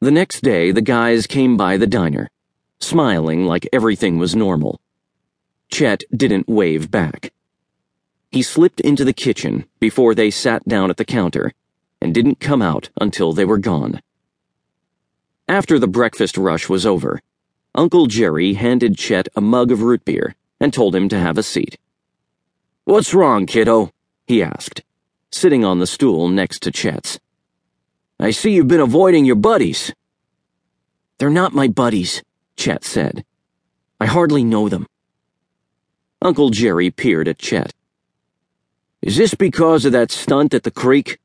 The next day, the guys came by the diner, smiling like everything was normal. Chet didn't wave back. He slipped into the kitchen before they sat down at the counter and didn't come out until they were gone. After the breakfast rush was over, Uncle Jerry handed Chet a mug of root beer and told him to have a seat. What's wrong, kiddo? he asked, sitting on the stool next to Chet's. I see you've been avoiding your buddies. They're not my buddies, Chet said. I hardly know them. Uncle Jerry peered at Chet. Is this because of that stunt at the creek?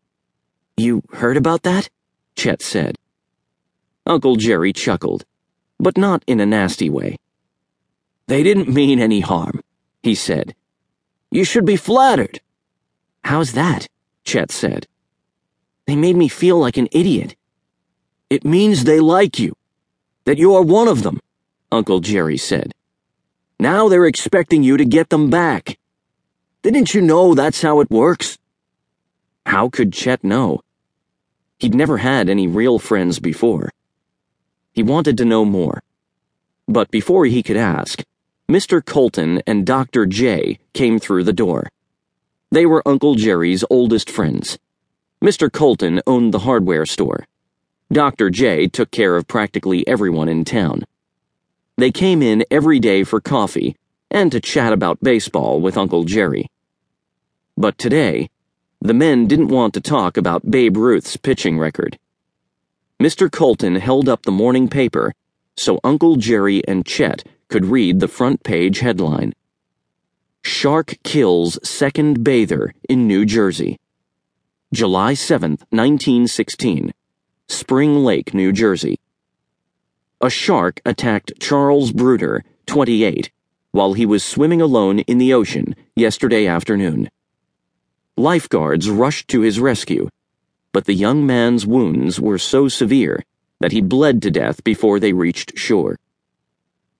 You heard about that? Chet said. Uncle Jerry chuckled, but not in a nasty way. They didn't mean any harm, he said. You should be flattered. How's that? Chet said. They made me feel like an idiot. It means they like you. That you're one of them, Uncle Jerry said. Now they're expecting you to get them back. Didn't you know that's how it works? How could Chet know? He'd never had any real friends before. He wanted to know more. But before he could ask, Mr. Colton and Dr. J came through the door. They were Uncle Jerry's oldest friends. Mr. Colton owned the hardware store. Dr. J took care of practically everyone in town. They came in every day for coffee and to chat about baseball with Uncle Jerry. But today, the men didn't want to talk about Babe Ruth's pitching record. Mr. Colton held up the morning paper so Uncle Jerry and Chet could read the front page headline Shark Kills Second Bather in New Jersey. July 7, 1916, Spring Lake, New Jersey. A shark attacked Charles Bruder, 28, while he was swimming alone in the ocean yesterday afternoon. Lifeguards rushed to his rescue, but the young man's wounds were so severe that he bled to death before they reached shore.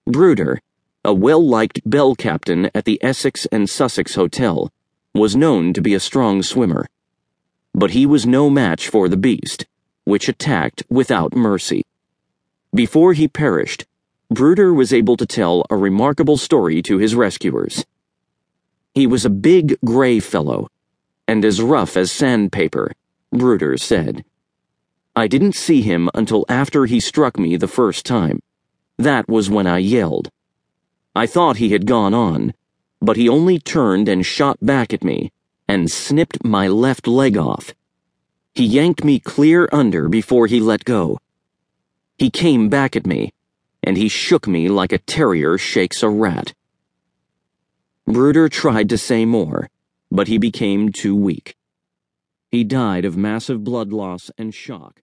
Bruder, a well liked bell captain at the Essex and Sussex Hotel, was known to be a strong swimmer. But he was no match for the beast, which attacked without mercy. Before he perished, Bruder was able to tell a remarkable story to his rescuers. He was a big gray fellow, and as rough as sandpaper, Bruder said. I didn't see him until after he struck me the first time. That was when I yelled. I thought he had gone on, but he only turned and shot back at me and snipped my left leg off. He yanked me clear under before he let go. He came back at me, and he shook me like a terrier shakes a rat. Bruder tried to say more, but he became too weak. He died of massive blood loss and shock